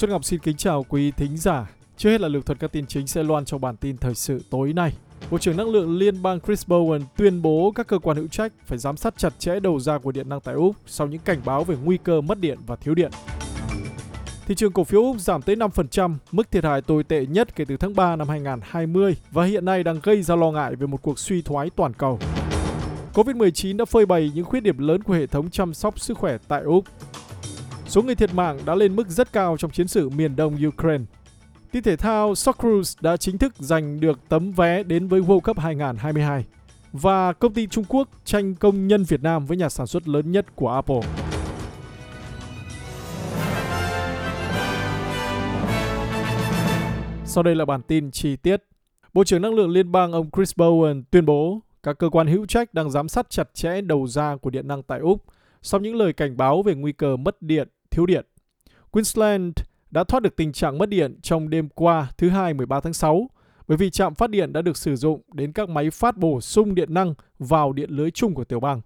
Xuân Ngọc xin kính chào quý thính giả. Trước hết là lược thuật các tin chính sẽ loan trong bản tin thời sự tối nay. Bộ trưởng Năng lượng Liên bang Chris Bowen tuyên bố các cơ quan hữu trách phải giám sát chặt chẽ đầu ra của điện năng tại Úc sau những cảnh báo về nguy cơ mất điện và thiếu điện. Thị trường cổ phiếu Úc giảm tới 5%, mức thiệt hại tồi tệ nhất kể từ tháng 3 năm 2020 và hiện nay đang gây ra lo ngại về một cuộc suy thoái toàn cầu. Covid-19 đã phơi bày những khuyết điểm lớn của hệ thống chăm sóc sức khỏe tại Úc. Số người thiệt mạng đã lên mức rất cao trong chiến sự miền đông Ukraine. Tin thể thao Socceroos đã chính thức giành được tấm vé đến với World Cup 2022. Và công ty Trung Quốc tranh công nhân Việt Nam với nhà sản xuất lớn nhất của Apple. Sau đây là bản tin chi tiết. Bộ trưởng Năng lượng Liên bang ông Chris Bowen tuyên bố các cơ quan hữu trách đang giám sát chặt chẽ đầu ra của điện năng tại Úc sau những lời cảnh báo về nguy cơ mất điện, thiếu điện. Queensland đã thoát được tình trạng mất điện trong đêm qua thứ Hai 13 tháng 6 bởi vì trạm phát điện đã được sử dụng đến các máy phát bổ sung điện năng vào điện lưới chung của tiểu bang.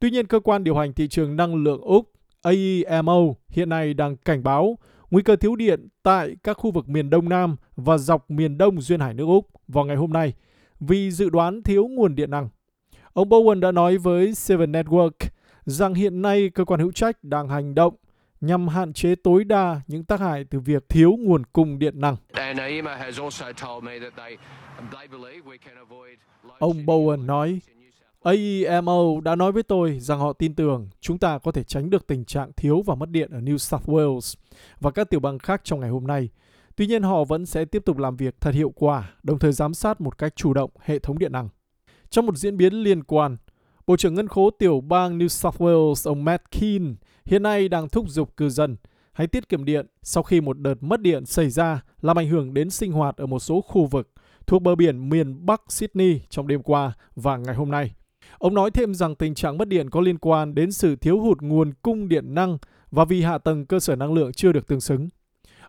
Tuy nhiên, cơ quan điều hành thị trường năng lượng Úc AEMO hiện nay đang cảnh báo nguy cơ thiếu điện tại các khu vực miền Đông Nam và dọc miền Đông duyên hải nước Úc vào ngày hôm nay vì dự đoán thiếu nguồn điện năng. Ông Bowen đã nói với Seven Network rằng hiện nay cơ quan hữu trách đang hành động nhằm hạn chế tối đa những tác hại từ việc thiếu nguồn cung điện năng. Ông Bowen nói, AEMO đã nói với tôi rằng họ tin tưởng chúng ta có thể tránh được tình trạng thiếu và mất điện ở New South Wales và các tiểu bang khác trong ngày hôm nay. Tuy nhiên họ vẫn sẽ tiếp tục làm việc thật hiệu quả, đồng thời giám sát một cách chủ động hệ thống điện năng. Trong một diễn biến liên quan, Bộ trưởng Ngân khố tiểu bang New South Wales, ông Matt Keane, hiện nay đang thúc giục cư dân hãy tiết kiệm điện sau khi một đợt mất điện xảy ra làm ảnh hưởng đến sinh hoạt ở một số khu vực thuộc bờ biển miền Bắc Sydney trong đêm qua và ngày hôm nay. Ông nói thêm rằng tình trạng mất điện có liên quan đến sự thiếu hụt nguồn cung điện năng và vì hạ tầng cơ sở năng lượng chưa được tương xứng.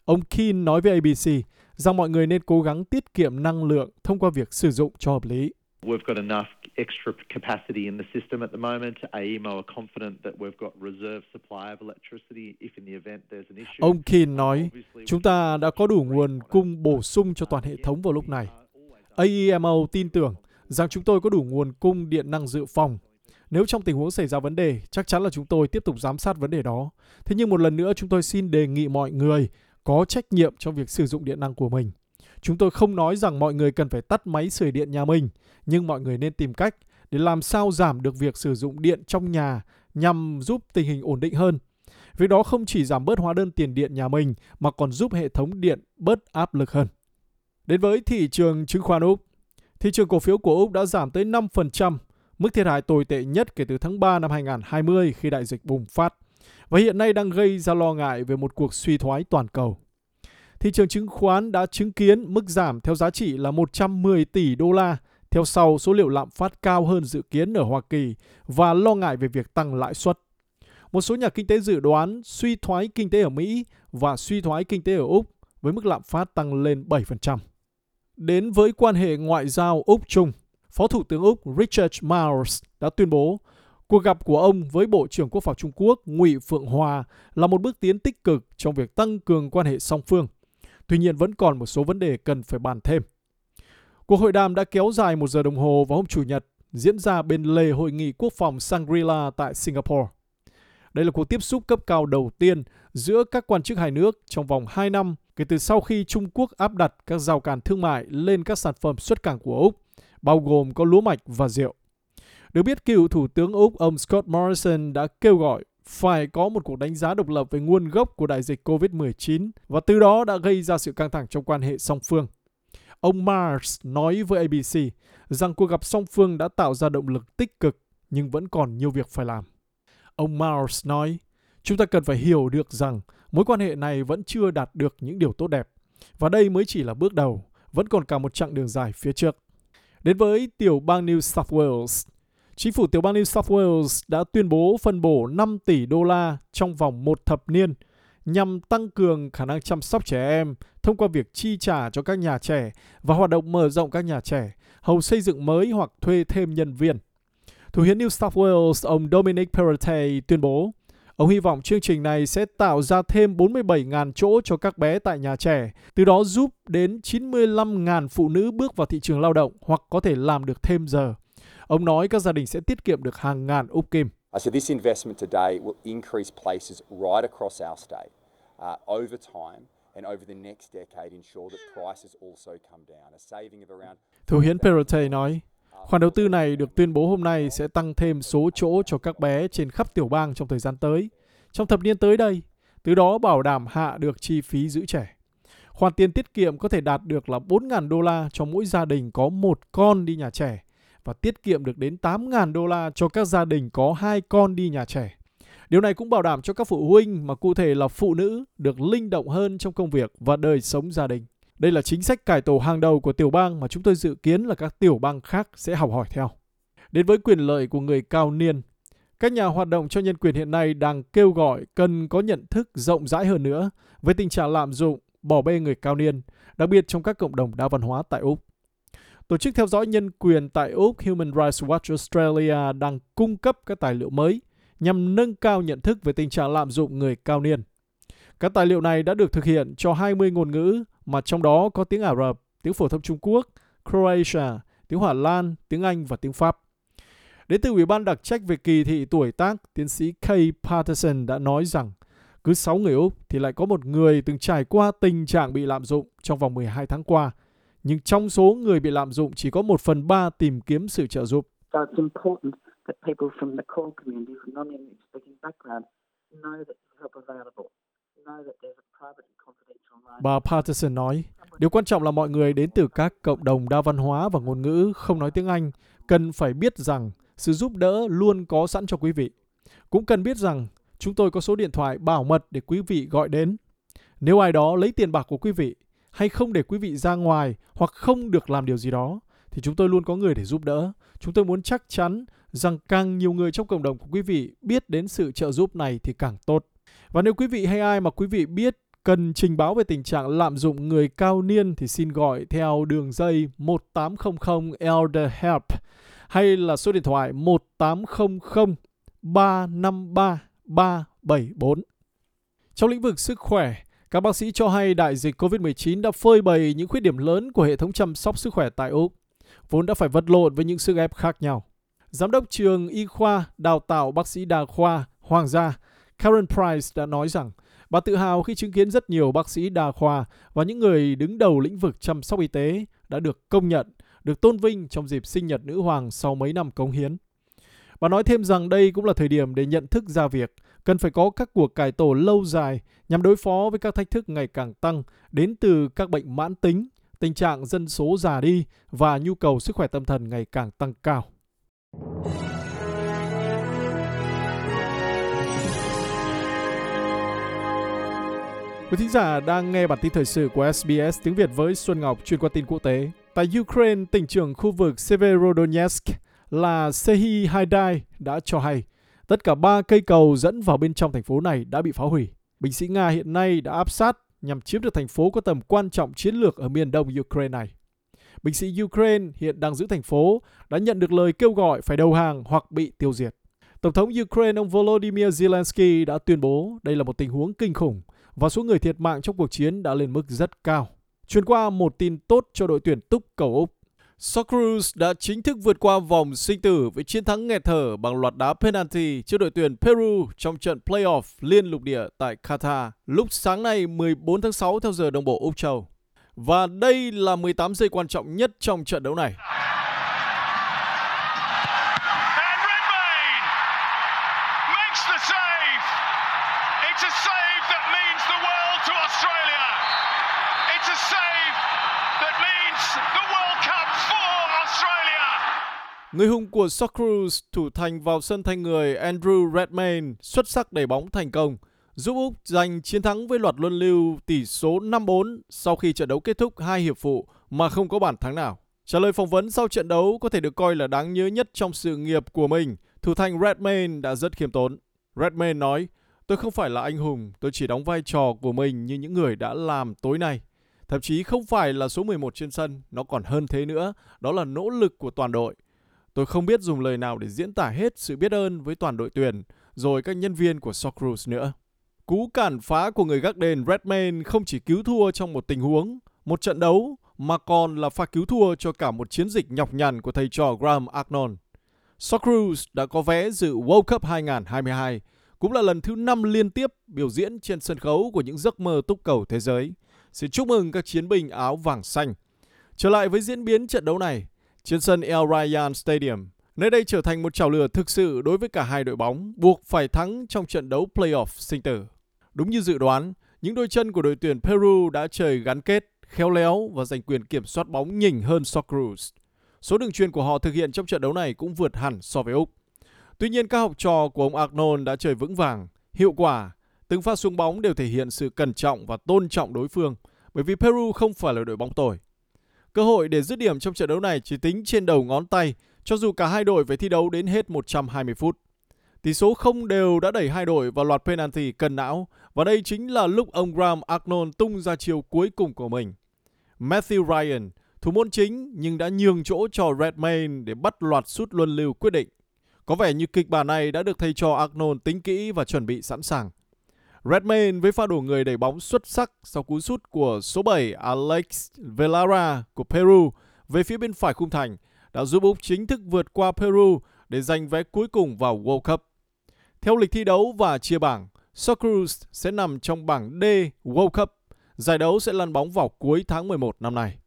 Ông Keane nói với ABC rằng mọi người nên cố gắng tiết kiệm năng lượng thông qua việc sử dụng cho hợp lý. We've got enough extra capacity in the system at the moment. AEMO are confident that we've got reserve supply of electricity if in the event there's an issue. Ông Keane nói, chúng ta đã có đủ nguồn cung bổ sung cho toàn hệ thống vào lúc này. AEMO tin tưởng rằng chúng tôi có đủ nguồn cung điện năng dự phòng. Nếu trong tình huống xảy ra vấn đề, chắc chắn là chúng tôi tiếp tục giám sát vấn đề đó. Thế nhưng một lần nữa chúng tôi xin đề nghị mọi người có trách nhiệm trong việc sử dụng điện năng của mình. Chúng tôi không nói rằng mọi người cần phải tắt máy sưởi điện nhà mình, nhưng mọi người nên tìm cách để làm sao giảm được việc sử dụng điện trong nhà nhằm giúp tình hình ổn định hơn. Việc đó không chỉ giảm bớt hóa đơn tiền điện nhà mình mà còn giúp hệ thống điện bớt áp lực hơn. Đến với thị trường chứng khoán Úc, thị trường cổ phiếu của Úc đã giảm tới 5%, mức thiệt hại tồi tệ nhất kể từ tháng 3 năm 2020 khi đại dịch bùng phát, và hiện nay đang gây ra lo ngại về một cuộc suy thoái toàn cầu thị trường chứng khoán đã chứng kiến mức giảm theo giá trị là 110 tỷ đô la, theo sau số liệu lạm phát cao hơn dự kiến ở Hoa Kỳ và lo ngại về việc tăng lãi suất. Một số nhà kinh tế dự đoán suy thoái kinh tế ở Mỹ và suy thoái kinh tế ở Úc với mức lạm phát tăng lên 7%. Đến với quan hệ ngoại giao Úc-Trung, Phó Thủ tướng Úc Richard Marles đã tuyên bố cuộc gặp của ông với Bộ trưởng Quốc phòng Trung Quốc Ngụy Phượng Hòa là một bước tiến tích cực trong việc tăng cường quan hệ song phương – Tuy nhiên vẫn còn một số vấn đề cần phải bàn thêm. Cuộc hội đàm đã kéo dài một giờ đồng hồ vào hôm Chủ nhật, diễn ra bên lề hội nghị quốc phòng Shangri-La tại Singapore. Đây là cuộc tiếp xúc cấp cao đầu tiên giữa các quan chức hai nước trong vòng 2 năm kể từ sau khi Trung Quốc áp đặt các rào cản thương mại lên các sản phẩm xuất cảng của Úc, bao gồm có lúa mạch và rượu. Được biết, cựu Thủ tướng Úc ông Scott Morrison đã kêu gọi phải có một cuộc đánh giá độc lập về nguồn gốc của đại dịch COVID-19 và từ đó đã gây ra sự căng thẳng trong quan hệ song phương. Ông Mars nói với ABC rằng cuộc gặp song phương đã tạo ra động lực tích cực nhưng vẫn còn nhiều việc phải làm. Ông Mars nói, chúng ta cần phải hiểu được rằng mối quan hệ này vẫn chưa đạt được những điều tốt đẹp và đây mới chỉ là bước đầu, vẫn còn cả một chặng đường dài phía trước. Đến với tiểu bang New South Wales, Chính phủ tiểu bang New South Wales đã tuyên bố phân bổ 5 tỷ đô la trong vòng một thập niên nhằm tăng cường khả năng chăm sóc trẻ em thông qua việc chi trả cho các nhà trẻ và hoạt động mở rộng các nhà trẻ, hầu xây dựng mới hoặc thuê thêm nhân viên. Thủ hiến New South Wales ông Dominic Perrottet tuyên bố Ông hy vọng chương trình này sẽ tạo ra thêm 47.000 chỗ cho các bé tại nhà trẻ, từ đó giúp đến 95.000 phụ nữ bước vào thị trường lao động hoặc có thể làm được thêm giờ. Ông nói các gia đình sẽ tiết kiệm được hàng ngàn úc kim. So this investment today will increase places right across our state over time and over the next decade ensure that prices also come down, a saving of around Thủ hiến Perrottet nói, khoản đầu tư này được tuyên bố hôm nay sẽ tăng thêm số chỗ cho các bé trên khắp tiểu bang trong thời gian tới, trong thập niên tới đây, từ đó bảo đảm hạ được chi phí giữ trẻ. Khoản tiền tiết kiệm có thể đạt được là 4.000 đô la cho mỗi gia đình có một con đi nhà trẻ và tiết kiệm được đến 8.000 đô la cho các gia đình có hai con đi nhà trẻ. Điều này cũng bảo đảm cho các phụ huynh mà cụ thể là phụ nữ được linh động hơn trong công việc và đời sống gia đình. Đây là chính sách cải tổ hàng đầu của tiểu bang mà chúng tôi dự kiến là các tiểu bang khác sẽ học hỏi theo. Đến với quyền lợi của người cao niên, các nhà hoạt động cho nhân quyền hiện nay đang kêu gọi cần có nhận thức rộng rãi hơn nữa về tình trạng lạm dụng, bỏ bê người cao niên, đặc biệt trong các cộng đồng đa văn hóa tại Úc. Tổ chức theo dõi nhân quyền tại Úc Human Rights Watch Australia đang cung cấp các tài liệu mới nhằm nâng cao nhận thức về tình trạng lạm dụng người cao niên. Các tài liệu này đã được thực hiện cho 20 ngôn ngữ mà trong đó có tiếng Ả Rập, tiếng phổ thông Trung Quốc, Croatia, tiếng Hà Lan, tiếng Anh và tiếng Pháp. Đến từ Ủy ban đặc trách về kỳ thị tuổi tác, tiến sĩ Kay Patterson đã nói rằng cứ 6 người Úc thì lại có một người từng trải qua tình trạng bị lạm dụng trong vòng 12 tháng qua. Nhưng trong số người bị lạm dụng chỉ có 1 phần 3 tìm kiếm sự trợ giúp. Bà Patterson nói, điều quan trọng là mọi người đến từ các cộng đồng đa văn hóa và ngôn ngữ không nói tiếng Anh cần phải biết rằng sự giúp đỡ luôn có sẵn cho quý vị. Cũng cần biết rằng chúng tôi có số điện thoại bảo mật để quý vị gọi đến. Nếu ai đó lấy tiền bạc của quý vị hay không để quý vị ra ngoài hoặc không được làm điều gì đó thì chúng tôi luôn có người để giúp đỡ. Chúng tôi muốn chắc chắn rằng càng nhiều người trong cộng đồng của quý vị biết đến sự trợ giúp này thì càng tốt. Và nếu quý vị hay ai mà quý vị biết cần trình báo về tình trạng lạm dụng người cao niên thì xin gọi theo đường dây 1800 Elder Help hay là số điện thoại 1800 353 374. Trong lĩnh vực sức khỏe, các bác sĩ cho hay đại dịch COVID-19 đã phơi bày những khuyết điểm lớn của hệ thống chăm sóc sức khỏe tại Úc, vốn đã phải vật lộn với những sức ép khác nhau. Giám đốc trường y khoa đào tạo bác sĩ đa khoa Hoàng gia Karen Price đã nói rằng bà tự hào khi chứng kiến rất nhiều bác sĩ đa khoa và những người đứng đầu lĩnh vực chăm sóc y tế đã được công nhận, được tôn vinh trong dịp sinh nhật nữ hoàng sau mấy năm cống hiến. Bà nói thêm rằng đây cũng là thời điểm để nhận thức ra việc cần phải có các cuộc cải tổ lâu dài nhằm đối phó với các thách thức ngày càng tăng đến từ các bệnh mãn tính, tình trạng dân số già đi và nhu cầu sức khỏe tâm thần ngày càng tăng cao. Quý thính giả đang nghe bản tin thời sự của SBS tiếng Việt với Xuân Ngọc chuyên qua tin quốc tế. Tại Ukraine, tỉnh trưởng khu vực Severodonetsk là Sehi Haidai đã cho hay tất cả ba cây cầu dẫn vào bên trong thành phố này đã bị phá hủy. Binh sĩ Nga hiện nay đã áp sát nhằm chiếm được thành phố có tầm quan trọng chiến lược ở miền đông Ukraine này. Binh sĩ Ukraine hiện đang giữ thành phố, đã nhận được lời kêu gọi phải đầu hàng hoặc bị tiêu diệt. Tổng thống Ukraine ông Volodymyr Zelensky đã tuyên bố đây là một tình huống kinh khủng và số người thiệt mạng trong cuộc chiến đã lên mức rất cao. Chuyển qua một tin tốt cho đội tuyển túc cầu Úc. Socceroos đã chính thức vượt qua vòng sinh tử với chiến thắng nghẹt thở bằng loạt đá penalty trước đội tuyển Peru trong trận playoff liên lục địa tại Qatar lúc sáng nay 14 tháng 6 theo giờ đồng bộ, Úc Châu. Và đây là 18 giây quan trọng nhất trong trận đấu này. Người hùng của Socceroos thủ thành vào sân thay người Andrew Redmayne xuất sắc đẩy bóng thành công, giúp Úc giành chiến thắng với loạt luân lưu tỷ số 5-4 sau khi trận đấu kết thúc hai hiệp phụ mà không có bàn thắng nào. Trả lời phỏng vấn sau trận đấu có thể được coi là đáng nhớ nhất trong sự nghiệp của mình, thủ thành Redmayne đã rất khiêm tốn. Redmayne nói, tôi không phải là anh hùng, tôi chỉ đóng vai trò của mình như những người đã làm tối nay. Thậm chí không phải là số 11 trên sân, nó còn hơn thế nữa, đó là nỗ lực của toàn đội. Tôi không biết dùng lời nào để diễn tả hết sự biết ơn với toàn đội tuyển, rồi các nhân viên của Socceroos nữa. Cú cản phá của người gác đền Redmayne không chỉ cứu thua trong một tình huống, một trận đấu, mà còn là pha cứu thua cho cả một chiến dịch nhọc nhằn của thầy trò Graham Arnold. Socceroos đã có vé dự World Cup 2022, cũng là lần thứ 5 liên tiếp biểu diễn trên sân khấu của những giấc mơ túc cầu thế giới. Xin chúc mừng các chiến binh áo vàng xanh. Trở lại với diễn biến trận đấu này, trên sân El Rayyan Stadium, nơi đây trở thành một trào lửa thực sự đối với cả hai đội bóng, buộc phải thắng trong trận đấu playoff sinh tử. Đúng như dự đoán, những đôi chân của đội tuyển Peru đã chơi gắn kết, khéo léo và giành quyền kiểm soát bóng nhỉnh hơn Socceroos. Số đường truyền của họ thực hiện trong trận đấu này cũng vượt hẳn so với Úc. Tuy nhiên các học trò của ông Arnold đã chơi vững vàng, hiệu quả, từng pha xuống bóng đều thể hiện sự cẩn trọng và tôn trọng đối phương, bởi vì Peru không phải là đội bóng tồi. Cơ hội để dứt điểm trong trận đấu này chỉ tính trên đầu ngón tay, cho dù cả hai đội phải thi đấu đến hết 120 phút. Tỷ số không đều đã đẩy hai đội vào loạt penalty cần não và đây chính là lúc ông Graham Arnold tung ra chiều cuối cùng của mình. Matthew Ryan, thủ môn chính nhưng đã nhường chỗ cho Redmayne để bắt loạt sút luân lưu quyết định. Có vẻ như kịch bản này đã được thầy trò Arnold tính kỹ và chuẩn bị sẵn sàng. Redmayne với pha đổ người đẩy bóng xuất sắc sau cú sút của số 7 Alex Velara của Peru về phía bên phải khung thành đã giúp Úc chính thức vượt qua Peru để giành vé cuối cùng vào World Cup. Theo lịch thi đấu và chia bảng, Socceroos sẽ nằm trong bảng D World Cup. Giải đấu sẽ lăn bóng vào cuối tháng 11 năm nay.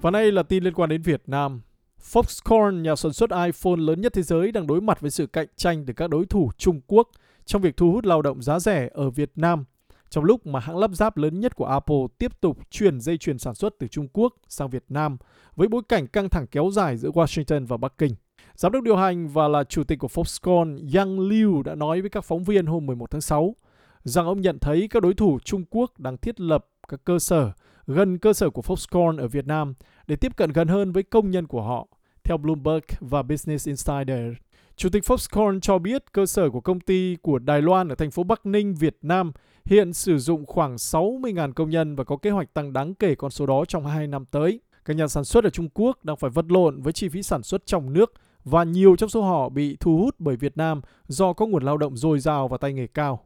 Và đây là tin liên quan đến Việt Nam. Foxconn, nhà sản xuất iPhone lớn nhất thế giới đang đối mặt với sự cạnh tranh từ các đối thủ Trung Quốc trong việc thu hút lao động giá rẻ ở Việt Nam. Trong lúc mà hãng lắp ráp lớn nhất của Apple tiếp tục chuyển dây chuyền sản xuất từ Trung Quốc sang Việt Nam với bối cảnh căng thẳng kéo dài giữa Washington và Bắc Kinh. Giám đốc điều hành và là chủ tịch của Foxconn Yang Liu đã nói với các phóng viên hôm 11 tháng 6 rằng ông nhận thấy các đối thủ Trung Quốc đang thiết lập các cơ sở gần cơ sở của Foxconn ở Việt Nam để tiếp cận gần hơn với công nhân của họ, theo Bloomberg và Business Insider. Chủ tịch Foxconn cho biết cơ sở của công ty của Đài Loan ở thành phố Bắc Ninh, Việt Nam hiện sử dụng khoảng 60.000 công nhân và có kế hoạch tăng đáng kể con số đó trong 2 năm tới. Các nhà sản xuất ở Trung Quốc đang phải vật lộn với chi phí sản xuất trong nước và nhiều trong số họ bị thu hút bởi Việt Nam do có nguồn lao động dồi dào và tay nghề cao.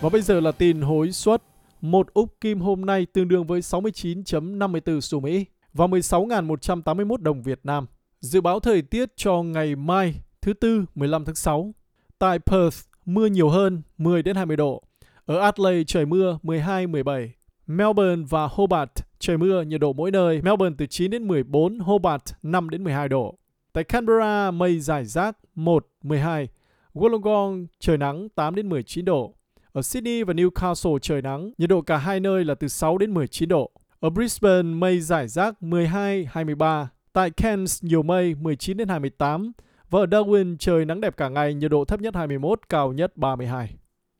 Và bây giờ là tin hối suất. Một úc kim hôm nay tương đương với 69.54 xu Mỹ và 16.181 đồng Việt Nam. Dự báo thời tiết cho ngày mai thứ tư 15 tháng 6. Tại Perth, mưa nhiều hơn 10 đến 20 độ. Ở Adelaide trời mưa 12 17. Melbourne và Hobart trời mưa nhiệt độ mỗi nơi. Melbourne từ 9 đến 14, Hobart 5 đến 12 độ. Tại Canberra mây giải rác 1 12. Wollongong trời nắng 8 đến 19 độ. Ở Sydney và Newcastle trời nắng, nhiệt độ cả hai nơi là từ 6 đến 19 độ. Ở Brisbane mây giải rác 12 23. Tại Cairns nhiều mây 19 đến 28 và ở Darwin trời nắng đẹp cả ngày, nhiệt độ thấp nhất 21, cao nhất 32.